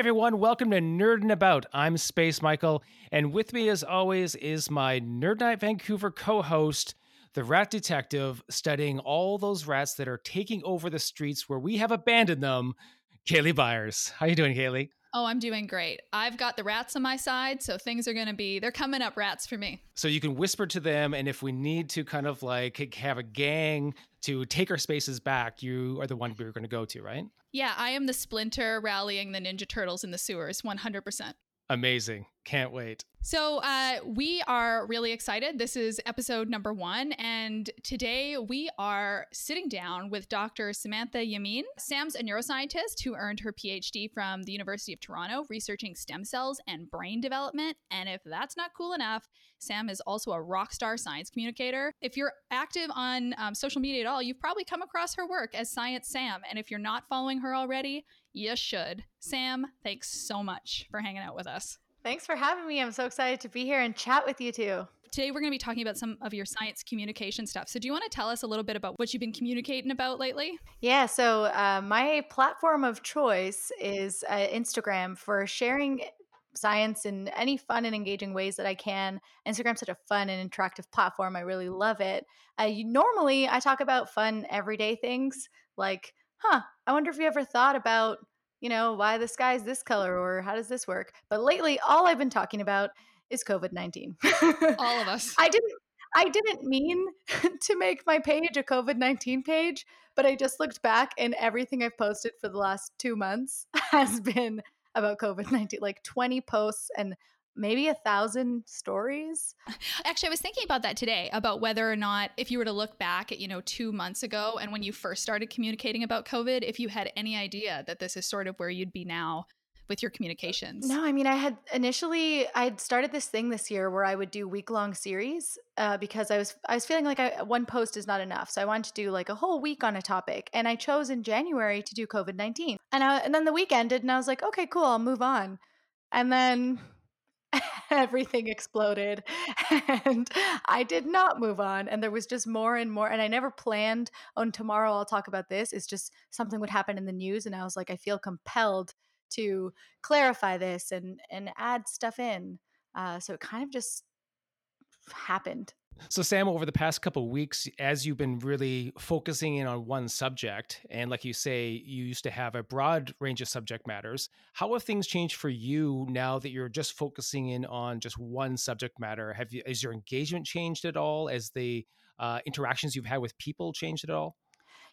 Everyone, welcome to Nerdin' About. I'm Space Michael, and with me as always is my Nerd Night Vancouver co-host, the rat detective, studying all those rats that are taking over the streets where we have abandoned them, Kaylee Byers. How you doing, Kaylee? Oh, I'm doing great. I've got the rats on my side, so things are going to be, they're coming up rats for me. So you can whisper to them, and if we need to kind of like have a gang to take our spaces back, you are the one we're going to go to, right? Yeah, I am the splinter rallying the Ninja Turtles in the sewers, 100%. Amazing. Can't wait. So, uh, we are really excited. This is episode number one. And today we are sitting down with Dr. Samantha Yammine. Sam's a neuroscientist who earned her PhD from the University of Toronto, researching stem cells and brain development. And if that's not cool enough, Sam is also a rock star science communicator. If you're active on um, social media at all, you've probably come across her work as Science Sam. And if you're not following her already, you should. Sam, thanks so much for hanging out with us. Thanks for having me. I'm so excited to be here and chat with you too. Today, we're going to be talking about some of your science communication stuff. So, do you want to tell us a little bit about what you've been communicating about lately? Yeah. So, uh, my platform of choice is uh, Instagram for sharing science in any fun and engaging ways that I can. Instagram's such a fun and interactive platform. I really love it. Uh, you, normally, I talk about fun, everyday things like, huh, I wonder if you ever thought about you know, why the sky is this color or how does this work? But lately, all I've been talking about is COVID 19. all of us. I didn't. I didn't mean to make my page a COVID 19 page, but I just looked back and everything I've posted for the last two months has been about COVID 19, like 20 posts and maybe a thousand stories. Actually, I was thinking about that today about whether or not, if you were to look back at, you know, two months ago and when you first started communicating about COVID, if you had any idea that this is sort of where you'd be now with your communications. No, I mean, I had initially I had started this thing this year where I would do week long series uh, because I was I was feeling like I, one post is not enough, so I wanted to do like a whole week on a topic, and I chose in January to do COVID nineteen, and I, and then the week ended, and I was like, okay, cool, I'll move on, and then everything exploded and i did not move on and there was just more and more and i never planned on tomorrow i'll talk about this. It's just something would happen in the news and i was like i feel compelled to clarify this and and add stuff in. Uh, so it kind of just happened so, Sam, over the past couple weeks, as you've been really focusing in on one subject, and like you say, you used to have a broad range of subject matters, how have things changed for you now that you're just focusing in on just one subject matter? Have you, has your engagement changed at all? As the uh, interactions you've had with people changed at all?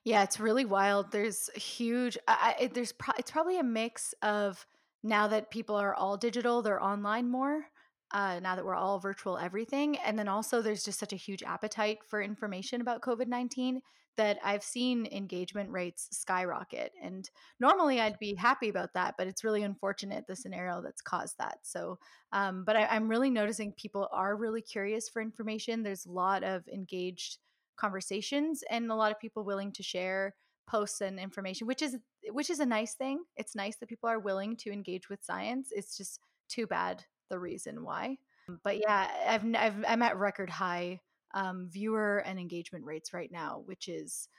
Yeah, it's really wild. There's huge. I, there's pro- it's probably a mix of now that people are all digital, they're online more uh, now that we're all virtual everything. And then also, there's just such a huge appetite for information about COVID 19 that I've seen engagement rates skyrocket. And normally I'd be happy about that, but it's really unfortunate the scenario that's caused that. So, um, but I, I'm really noticing people are really curious for information. There's a lot of engaged conversations and a lot of people willing to share posts and information which is which is a nice thing it's nice that people are willing to engage with science it's just too bad the reason why. But yeah, I've, I've I'm at record high um, viewer and engagement rates right now, which is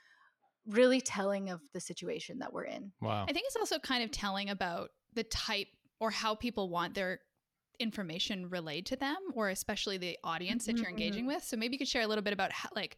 really telling of the situation that we're in. Wow. I think it's also kind of telling about the type or how people want their information relayed to them or especially the audience that you're mm-hmm, engaging mm-hmm. with. So maybe you could share a little bit about how, like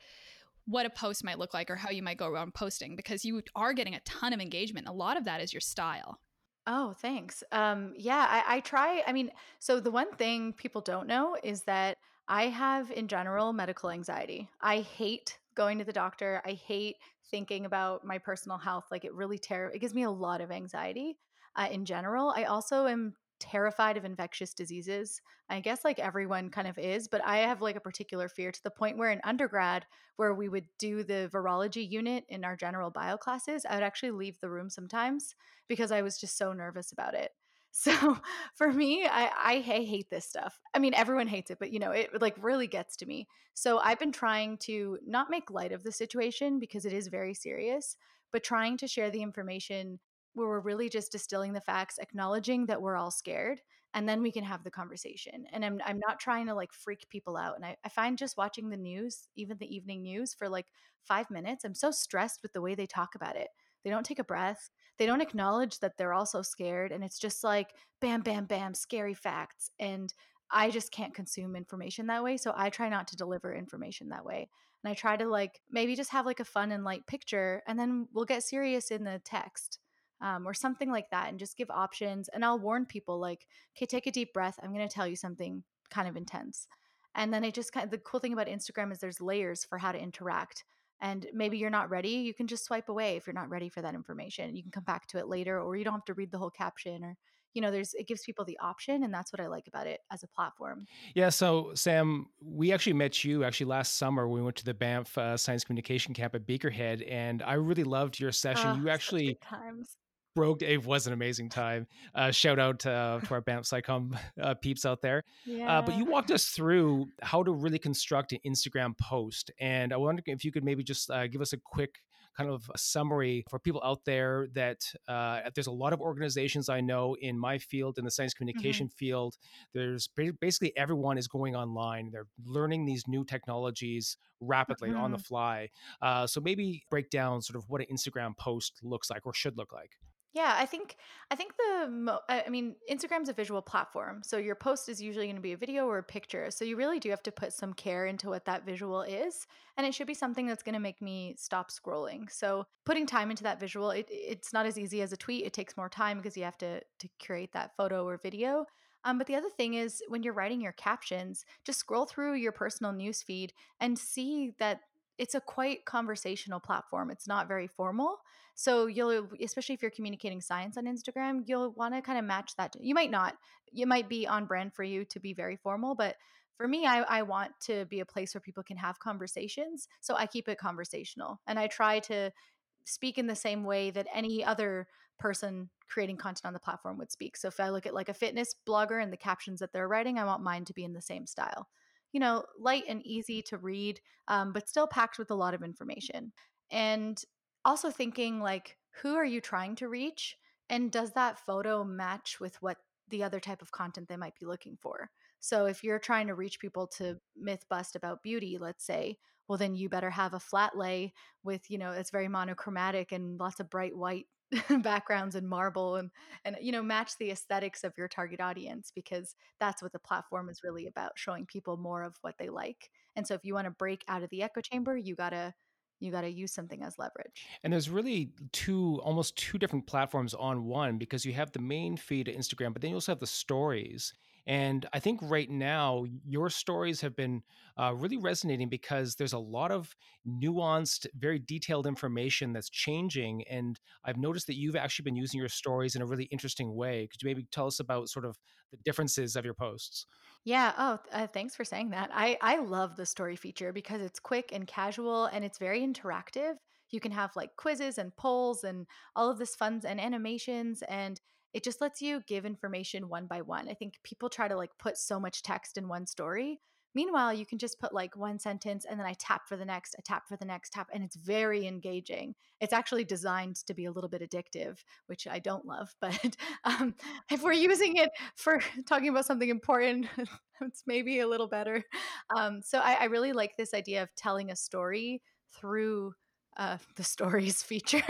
what a post might look like or how you might go around posting because you are getting a ton of engagement. A lot of that is your style. Oh, thanks. Um, yeah, I, I try. I mean, so the one thing people don't know is that I have, in general, medical anxiety. I hate going to the doctor. I hate thinking about my personal health. Like it really terror. It gives me a lot of anxiety. Uh, in general, I also am terrified of infectious diseases. I guess like everyone kind of is, but I have like a particular fear to the point where in undergrad, where we would do the virology unit in our general bio classes, I would actually leave the room sometimes because I was just so nervous about it. So for me, I, I hate this stuff. I mean, everyone hates it, but you know, it like really gets to me. So I've been trying to not make light of the situation because it is very serious, but trying to share the information where we're really just distilling the facts, acknowledging that we're all scared, and then we can have the conversation. And I'm I'm not trying to like freak people out. And I, I find just watching the news, even the evening news, for like five minutes, I'm so stressed with the way they talk about it. they don't take a breath they don't acknowledge that they're also scared and it's just like bam bam bam scary facts and i just can't consume information that way so i try not to deliver information that way and i try to like maybe just have like a fun and light picture and then we'll get serious in the text um, or something like that and just give options and i'll warn people like okay take a deep breath i'm going to tell you something kind of intense. And then it just kind of the cool thing about instagram is there's layers for how to interact and maybe you're not ready you can just swipe away if you're not ready for that information you can come back to it later or you don't have to read the whole caption or you know there's it gives people the option and that's what i like about it as a platform. Yeah so sam we actually met you actually last summer when we went to the banff uh, science communication camp at beakerhead and i really loved your session. Oh, you actually times broke Dave was an amazing time uh, shout out uh, to our banff SciComm uh, peeps out there yeah. Uh, but you walked us through how to really construct an instagram post and i wonder if you could maybe just uh, give us a quick kind of a summary for people out there that uh, there's a lot of organizations I know in my field, in the science Mm-hmm. communication mm-hmm. field. There's basically everyone is going online. They're learning these new technologies rapidly mm-hmm. on the fly. Uh, so maybe break down sort of what an Instagram post looks like or should look like. Yeah, I think I think the mo- I mean Instagram's a visual platform. So your post is usually going to be a video or a picture. So you really do have to put some care into what that visual is and it should be something that's going to make me stop scrolling. So putting time into that visual, it, it's not as easy as a tweet. It takes more time because you have to to curate that photo or video. Um, but the other thing is when you're writing your captions, just scroll through your personal newsfeed and see that it's a quite conversational platform. It's not very formal. So you'll, especially if you're communicating science on Instagram, you'll want to kind of match that. You might not. You might be on brand for you to be very formal, but for me, I, I want to be a place where people can have conversations. So I keep it conversational and I try to speak in the same way that any other person creating content on the platform would speak. So if I look at like a fitness blogger and the captions that they're writing, I want mine to be in the same style you know, light and easy to read, um, but still packed with a lot of information. And also thinking like, who are you trying to reach? And does that photo match with what the other type of content they might be looking for? So if you're trying to reach people to myth bust about beauty, let's say, well, then you better have a flat lay with, you know, it's very monochromatic and lots of bright white backgrounds and marble and and you know match the aesthetics of your target audience because that's what the platform is really about showing people more of what they like and so if you want to break out of the echo chamber you got to you got to use something as leverage. And there's really two, almost two different platforms on one because you have the main feed of Instagram, but then you also have the stories. And I think right now, your stories have been uh, really resonating because there's a lot of nuanced, very detailed information that's changing. And I've noticed that you've actually been using your stories in a really interesting way. Could you maybe tell us about sort of the differences of your posts? Yeah. Oh, uh, thanks for saying that. I, I love the story feature because it's quick and casual and it's very interactive. You can have like quizzes and polls and all of this fun and animations. And it just lets you give information one by one. I think people try to like put so much text in one story. Meanwhile, you can just put like one sentence and then I tap for the next, I tap for the next tap, and it's very engaging. It's actually designed to be a little bit addictive, which I don't love. But um, if we're using it for talking about something important, it's maybe a little better. Um, so I, I really like this idea of telling a story through uh, the stories feature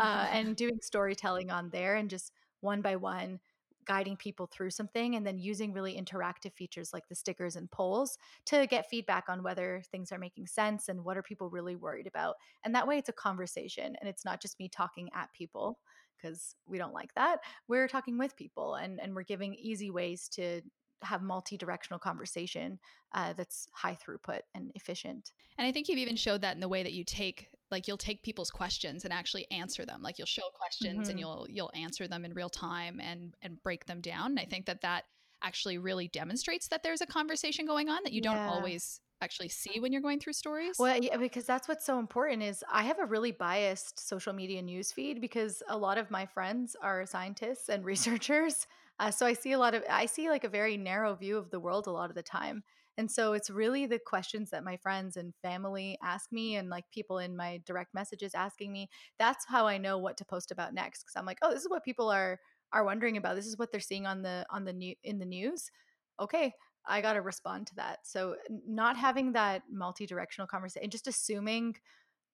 uh, and doing storytelling on there and just one by one guiding people through something and then using really interactive features like the stickers and polls to get feedback on whether things are making sense and what are people really worried about. And that way it's a conversation and it's not just me talking at people because we don't like that. We're talking with people and and we're giving easy ways to have multi-directional conversation uh, that's high throughput and efficient. And i think you've even showed that in the way that you take like you'll take people's questions and actually answer them. Like you'll show questions mm-hmm. and you'll you'll answer them in real time and and break them down. And i think that that actually really demonstrates that there's a conversation going on that you yeah. don't always actually see when you're going through stories. Well yeah, because that's what's so important is i have a really biased social media news feed because a lot of my friends are scientists and researchers uh, so i see a lot of i see like a very narrow view of the world a lot of the time and so it's really the questions that my friends and family ask me and like people in my direct messages asking me. That's how I know what to post about next cuz I'm like, "Oh, this is what people are are wondering about. This is what they're seeing on the on the new in the news." Okay, I got to respond to that. So not having that multi-directional conversation just assuming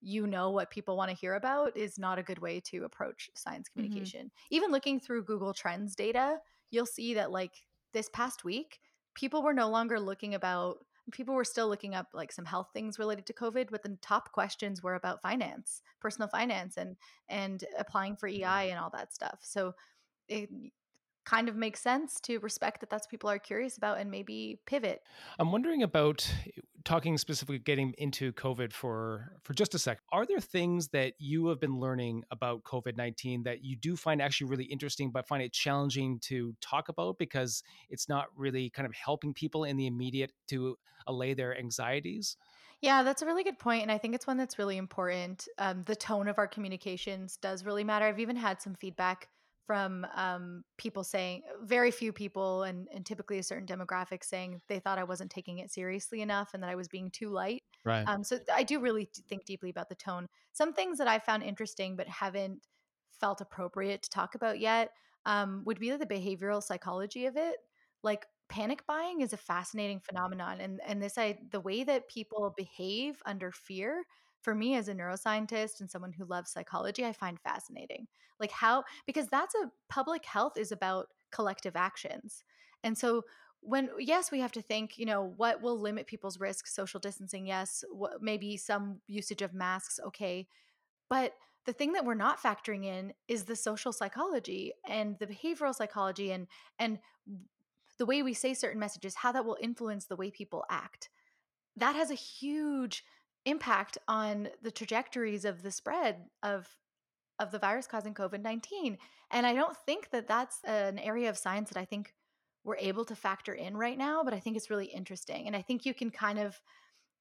you know what people want to hear about is not a good way to approach science Mm-hmm. communication. Even looking through Google Trends data, you'll see that like this past week, people were no longer looking about people were still looking up like some health things related to covid but the top questions were about finance personal finance and and applying for ei mm-hmm. and all that stuff. So it kind of makes sense to respect that that's what people are curious about and maybe pivot I'm wondering about talking specifically getting into COVID for for just a sec. Are there things that you have been learning about COVID-19 that you do find actually really interesting but find it challenging to talk about because it's not really kind of helping people in the immediate to allay their anxieties? Yeah, that's a really good point, and I think it's one that's really important. Um, the tone of our communications does really matter. I've even had some feedback from um, people saying, very few people, and, and typically a certain demographic, saying they thought I wasn't taking it seriously enough and that I was being too light. Right. Um, so I do really think deeply about the tone. Some things that I found interesting but haven't felt appropriate to talk about yet um, would be the behavioral psychology of it. Like panic buying is a fascinating phenomenon, and and this I the way that people behave under fear. For me, as a neuroscientist and someone who loves psychology, I find fascinating. Like how because that's a public health is about collective actions, and so when yes we have to think you know what will limit people's risk social distancing yes what, maybe some usage of masks okay but the thing that we're not factoring in is the social psychology and the behavioral psychology and and the way we say certain messages, how that will influence the way people act. That has a huge impact on the trajectories of the spread of of the virus causing COVID-19. And I don't think that that's an area of science that I think we're able to factor in right now, but I think it's really interesting. And I think you can kind of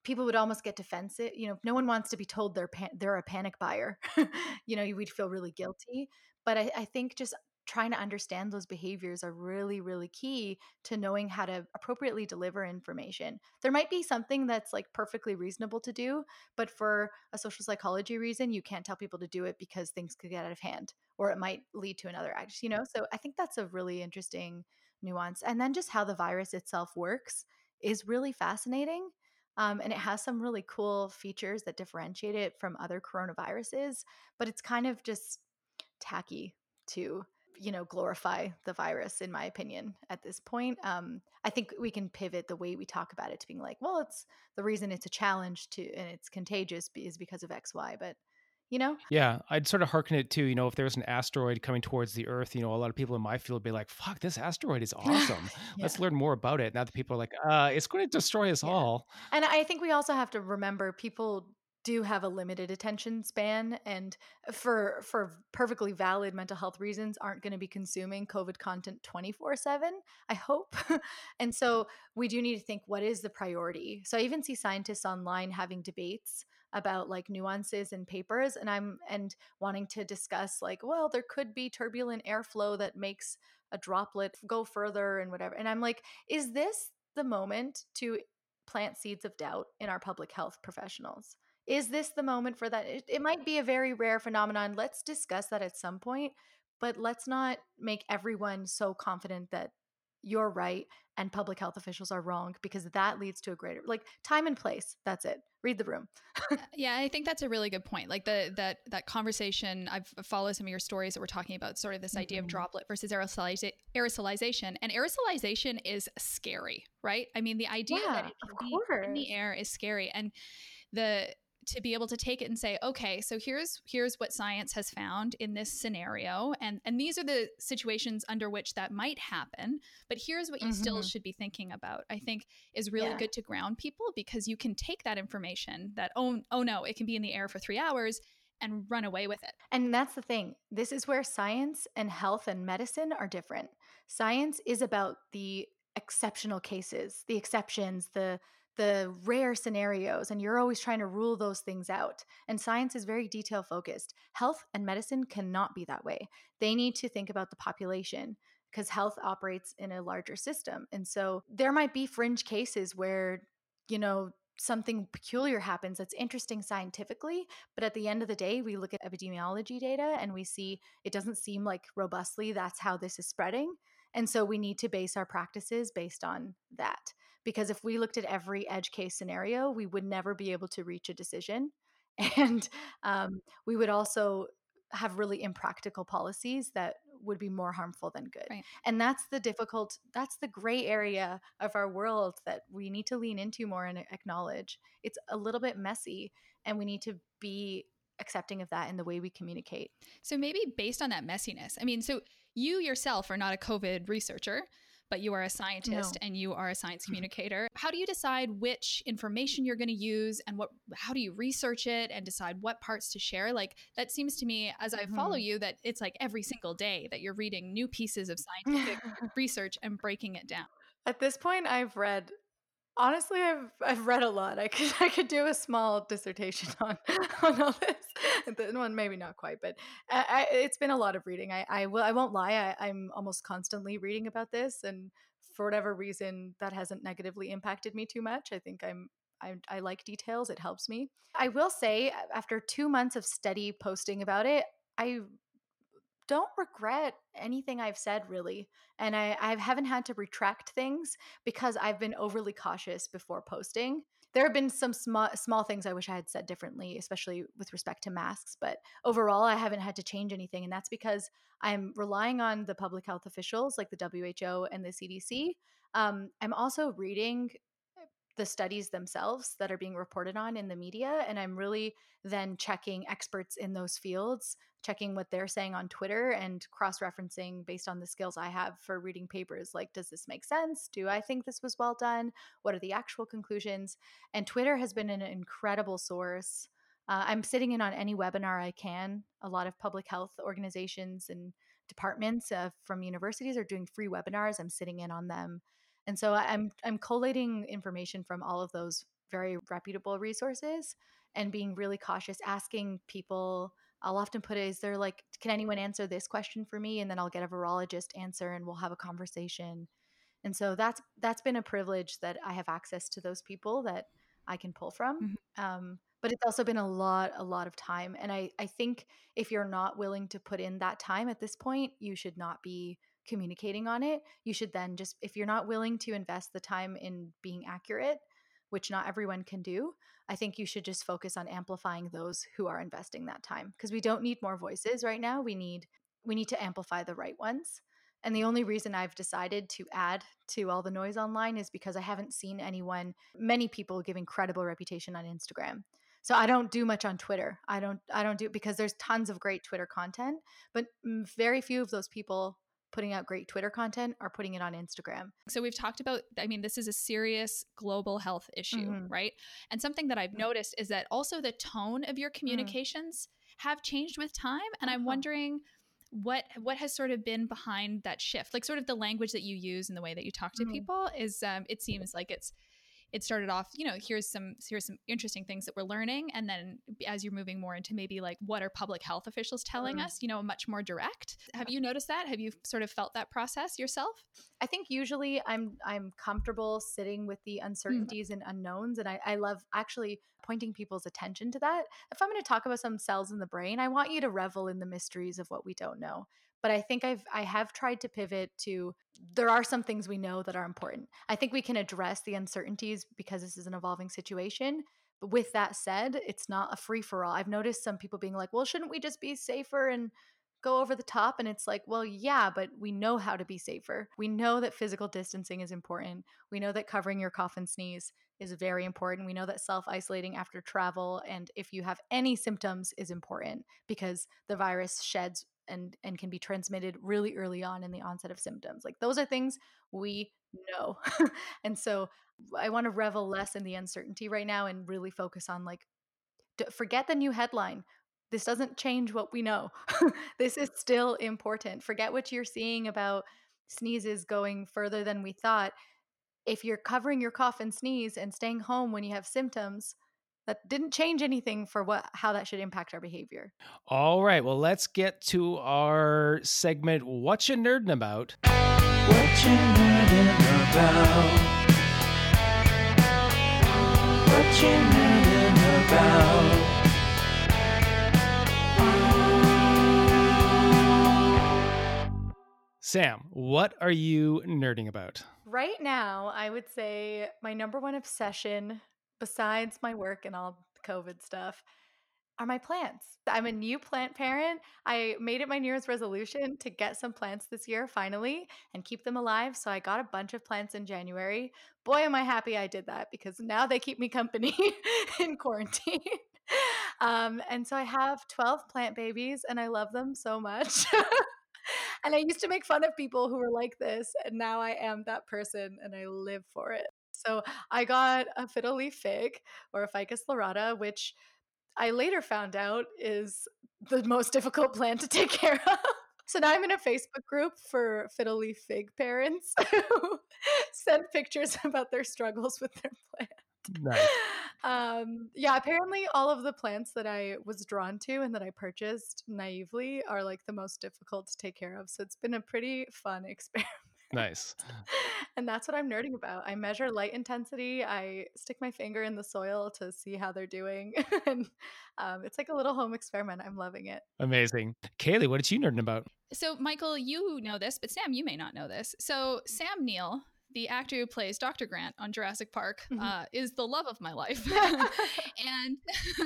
people would almost get defensive. You know, no one wants to be told they're pan- they're a panic buyer. you know, we'd feel really guilty. But I, I think just trying to understand those behaviors are really, really key to knowing how to appropriately deliver information. There might be something that's like perfectly reasonable to do, but for a social psychology reason, you can't tell people to do it because things could get out of hand or it might lead to another act, you know? So I think that's a really interesting nuance. And then just how the virus itself works is really fascinating. Um, and it has some really cool features that differentiate it from other coronaviruses, but it's kind of just tacky to you know glorify the virus in my opinion at this point um i think we can pivot the way we talk about it to being like well it's the reason it's a challenge to and it's contagious is because of xy but you know Yeah, I'd sort of hearken it to, you know, if there's an asteroid coming towards the Earth, you know, a lot of people in my field would be like, fuck, this asteroid is awesome. Let's learn more about it. Now that people are like, uh, it's going to destroy us Yeah. all. And I think we also have to remember people do have a limited attention span and for for perfectly valid mental health reasons aren't going to be consuming covid content 24/7 I hope. and so we do need to think what is the priority. So I even see scientists online having debates about like nuances in papers and I'm and wanting to discuss like well there could be turbulent airflow that makes a droplet go further and whatever. And I'm like is this the moment to plant seeds of doubt in our public health professionals? Is this the moment for that? It, it might be a very rare phenomenon. Let's discuss that at some point, but let's not make everyone so confident that you're right and public health officials are wrong because that leads to a greater like time and place. That's it. Read the room. yeah, I think that's a really good point. Like the that that conversation, I've followed some of your stories that we're talking about, sort of this idea of Mhm. droplet versus aerosoliza- aerosolization, and aerosolization is scary, right? I mean, the idea Yeah, that it of can be in the air is scary, and the to be able to take it and say okay so here's here's what science has found in this scenario and and these are the situations under which that might happen but here's what you still Mhm. should be thinking about i think is really Yeah. good to ground people because you can take that information that oh oh no it can be in the air for 3 hours and run away with it And that's the thing. This is where science and health and medicine are different. Science is about the exceptional cases, the exceptions, the the rare scenarios and you're always trying to rule those things out. And science is very detail focused. Health and medicine cannot be that way. They need to think about the population because health operates in a larger system. And so there might be fringe cases where, you know, something peculiar happens that's interesting scientifically, but at the end of the day, we look at epidemiology data and we see it doesn't seem like robustly that's how this is spreading. And so we need to base our practices based on that. Because if we looked at every edge case scenario, we would never be able to reach a decision. and um, we would also have really impractical policies that would be more harmful than good. Right. And that's the difficult, that's the gray area of our world that we need to lean into more and acknowledge. It's a little bit messy, and we need to be accepting of that in the way we communicate. So, maybe based on that messiness, I mean, so you yourself are not a COVID researcher but you are a scientist no. and you are a science communicator. How do you decide which information you're going to use and what how do you research it and decide what parts to share? Like that seems to me as I follow mm-hmm. you that it's like every single day that you're reading new pieces of scientific research and breaking it down. At this point I've read Honestly, I've I've read a lot. I could I could do a small dissertation on on all this. One maybe not quite, but I, I, it's been a lot of reading. I I will I won't lie. I, I'm almost constantly reading about this, and for whatever reason, that hasn't negatively impacted me too much. I think I'm I, I like details. It helps me. I will say, after two months of steady posting about it, I don't regret anything I've said really. And I, I haven't had to retract things because I've been overly cautious before posting. There have been some small small things I wish I had said differently, especially with respect to masks. But overall, I haven't had to change anything, and that's because I'm relying on the public health officials like the WHO and the CDC. Um, I'm also reading the studies themselves that are being reported on in the media, and I'm really then checking experts in those fields checking what they're saying on Twitter and cross referencing based on the skills I have for reading papers. Like, does this make sense? Do I think this was well done? What are the actual conclusions? And Twitter has been an incredible source. Uh, I'm sitting in on any webinar I can. A lot of public health organizations and departments uh, from universities are doing free webinars. I'm sitting in on them. And so I'm I'm collating information from all of those very reputable resources and being really cautious, asking people I'll often put it, is there like, can anyone answer this question for me? And then I'll get a virologist answer and we'll have a conversation. And so that's that's been a privilege that I have access to those people that I can pull from. Mm-hmm. Um, but it's also been a lot, a lot of time. And I, I think if you're not willing to put in that time at this point, you should not be communicating on it. You should then just, if you're not willing to invest the time in being accurate, which not everyone can do, I think you should just focus on amplifying those who are investing that time because we don't need more voices right now. We need we need to amplify the right ones. And the only reason I've decided to add to all the noise online is because I haven't seen anyone many people give incredible reputation on Instagram. So I don't do much on Twitter. I don't I don't do because there's tons of great Twitter content, but very few of those people putting out great Twitter content or putting it on Instagram. So we've talked about, I mean, this is a serious global health issue, mm-hmm. right? And something that I've mm-hmm. noticed is that also the tone of your mm-hmm. communications mm-hmm. have changed with time. And I'm uh-huh. wondering what what has sort of been behind that shift like sort of the language that you use and the way that you talk to mm-hmm. people is um, it seems like it's it started off, you know, here's some here's some interesting things that we're learning, and then as you're moving more into maybe like what are public health officials telling mm-hmm. us, you know, much more direct. Have you noticed that? Have you sort of felt that process yourself? I think usually I'm I'm comfortable sitting with the mm. uncertainties mm-hmm. and unknowns, and I, I love actually pointing people's attention to that. If I'm going to talk about some cells in the brain, I want you to revel in the mysteries of what we don't know but i think i've i have tried to pivot to there are some things we know that are important. I think we can address the uncertainties because this is an evolving situation but with that said it's not a free for all. I've noticed some people being like well shouldn't we just be safer and go over the top? And it's like well yeah but we know how to be safer. We know that physical distancing is important. We know that covering your cough and sneeze is very important. We know that self-isolating after travel and if you have any symptoms is important because the virus sheds and and can be transmitted really early on in the onset of symptoms like those are things we know. And so i want to revel less in the uncertainty right now and really focus on like forget the new headline. This doesn't change what we know. This is still important. Forget what you're seeing about sneezes going further than we thought. If you're covering your cough and sneeze and staying home when you have symptoms that didn't change anything for what how that should impact our behavior. All right, well let's get to our segment what you nerding about. What you nerding about? What you nerding about? Sam, what are you nerding about? Right now, I would say my number one obsession besides my work and all COVID stuff, are my plants. I'm a new plant parent. I made it my New Year's resolution to get some plants this year finally and keep them alive. So I got a bunch of plants in January. Boy, am I happy I did that because now they keep me company in quarantine. Um, and so I have 12 plant babies and I love them so much. and I used to make fun of people who were like this. And now I am that person and I live for it. So I got a fiddle leaf fig or a ficus lyrata, which I later found out is the most difficult plant to take care of. So now I'm in a Facebook group for fiddle leaf fig parents who send pictures about their struggles with their plant. Nice. Um, yeah, apparently all of the plants that I was drawn to and that I purchased naively are like the most difficult to take care of. So it's been a pretty fun experiment. Nice. and that's what I'm nerding about. I measure light intensity. I stick my finger in the soil to see how they're doing. and um, it's like a little home experiment. I'm loving it. Amazing. Kaylee, what are you nerding about? So, Michael, you know this, but Sam, you may not know this. So, Sam Neill, the actor who plays Dr. Grant on Jurassic Park, mm-hmm. uh, is the love of my life. and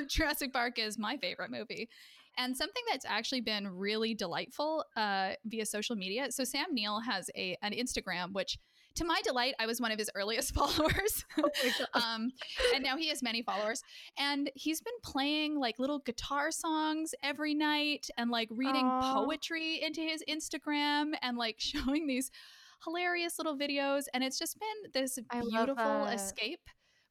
Jurassic Park is my favorite movie. And something that's actually been really delightful uh, via social media. So Sam Neill has a an Instagram, which to my delight, I was one of his earliest followers. Oh um, and now he has many followers. And he's been playing like little guitar songs every night and like reading Aww. poetry into his Instagram and like showing these hilarious little videos. And it's just been this beautiful escape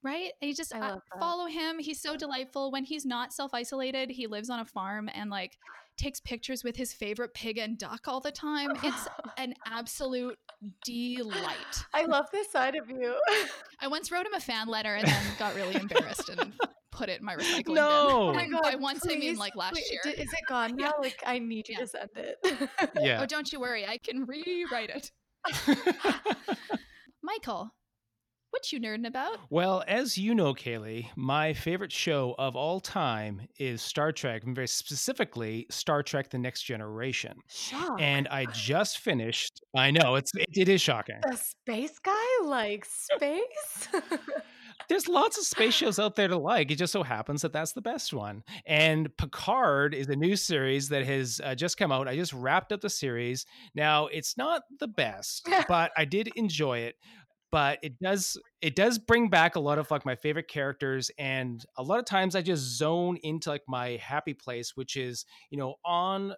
right? And you just uh, follow him. He's so delightful. When he's not self isolated, he lives on a farm and like takes pictures with his favorite pig and duck all the time. It's an absolute delight. I love this side of you. I once wrote him a fan letter and then got really embarrassed and put it in my recycling no. bin. Oh my god! By once please, I mean like last please. year. Is it gone now? Like I need you yeah. to send it. yeah. Oh, don't you worry. I can rewrite it. Michael, what you nerding about? Well, as you know, Kaylee, my favorite show of all time is Star Trek, and very specifically Star Trek: The Next Generation. Shock. And I just finished. I know it's it, it is shocking. A space guy likes space. There's lots of space shows out there to like. It just so happens that that's the best one. And Picard is a new series that has uh, just come out. I just wrapped up the series. Now, it's not the best, but I did enjoy it but it does it does bring back a lot of like my favorite characters and a lot of times i just zone into like my happy place which is you know on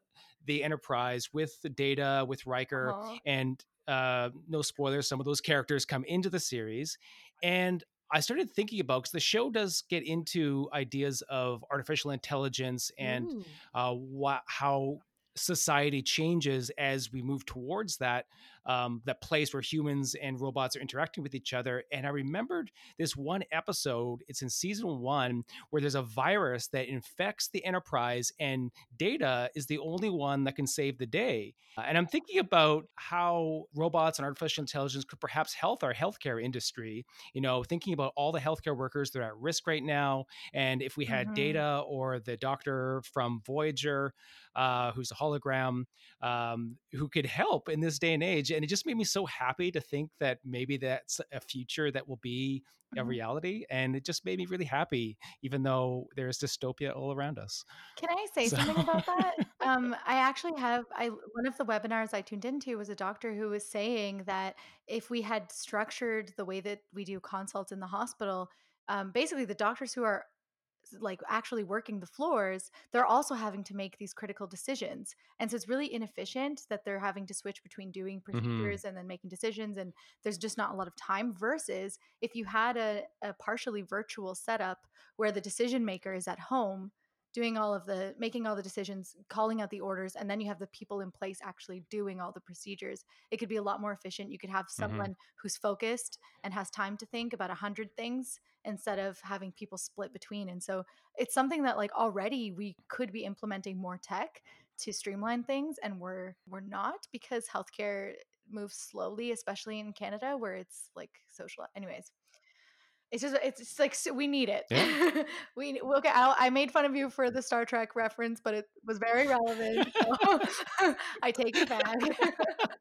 the enterprise with the data with riker uh-huh. and uh no spoilers some of those characters come into the series and I started thinking about because the show does get into ideas of artificial intelligence and uh, wh- how society changes as we move towards that um, that place where humans and robots are interacting with each other. And I remembered this one episode, it's in season one, where there's a virus that infects the Enterprise, and Data is the only one that can save the day. And I'm thinking about how robots and artificial intelligence could perhaps help our healthcare industry. You know, thinking about all the healthcare workers that are at risk right now. And if we had mm-hmm. Data or the doctor from Voyager, uh, who's a hologram, um, who could help in this day and age and it just made me so happy to think that maybe that's a future that will be a mm-hmm. reality and it just made me really happy even though there's dystopia all around us can i say so. something about that um, i actually have i one of the webinars i tuned into was a doctor who was saying that if we had structured the way that we do consults in the hospital um, basically the doctors who are like actually working the floors, they're also having to make these critical decisions. And so it's really inefficient that they're having to switch between doing mm-hmm. procedures mm-hmm. and then making decisions. And there's just not a lot of time. Versus if you had a, a partially virtual setup where the decision maker is at home doing all of the making all the decisions calling out the orders and then you have the people in place actually doing all the procedures it could be a lot more efficient you could have mm-hmm. someone mm-hmm. who's focused and has time to think about a hundred things instead of having people split between. And so it's something that like already we could be implementing more tech to streamline things and we're we're not because healthcare moves slowly especially in Canada where it's like social anyways it's just it's just like we need it yeah. we okay I, I, made fun of you for the star trek reference but it was very relevant so i take it back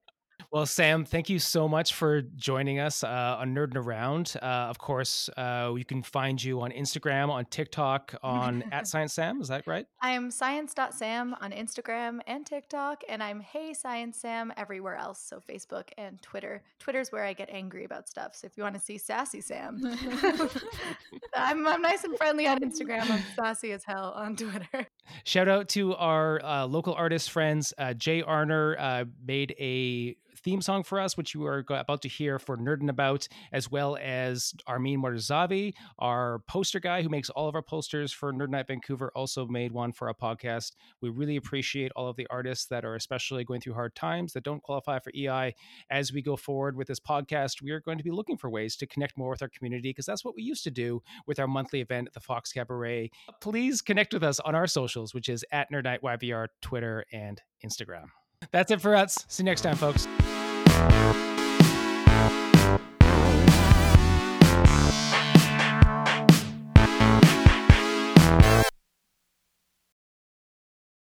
Well, Sam, thank you so much for joining us uh, on Nerding Around. Uh, of course, uh, you can find you on Instagram, on TikTok, on at Science Sam. Is that right? I'm science.sam on Instagram and TikTok, and I'm Hey Science Sam everywhere else. So Facebook and Twitter. Twitter's where I get angry about stuff. So if you want to see Sassy Sam, I'm, I'm nice and friendly on Instagram. I'm sassy as hell on Twitter. Shout out to our uh, local artist friends. Uh, Jay Arner uh, made a theme song for us, which you are about to hear for Nerding About, as well as Armin Mortazavi, our poster guy who makes all of our posters for Nerd Night Vancouver, also made one for our podcast. We really appreciate all of the artists that are especially going through hard times that don't qualify for EI. As we go forward with this podcast, we are going to be looking for ways to connect more with our community because that's what we used to do with our monthly event at the Fox Cabaret. Please connect with us on our socials, which is at Nerd Night YVR, Twitter, and Instagram. That's it for us. See you next time, folks.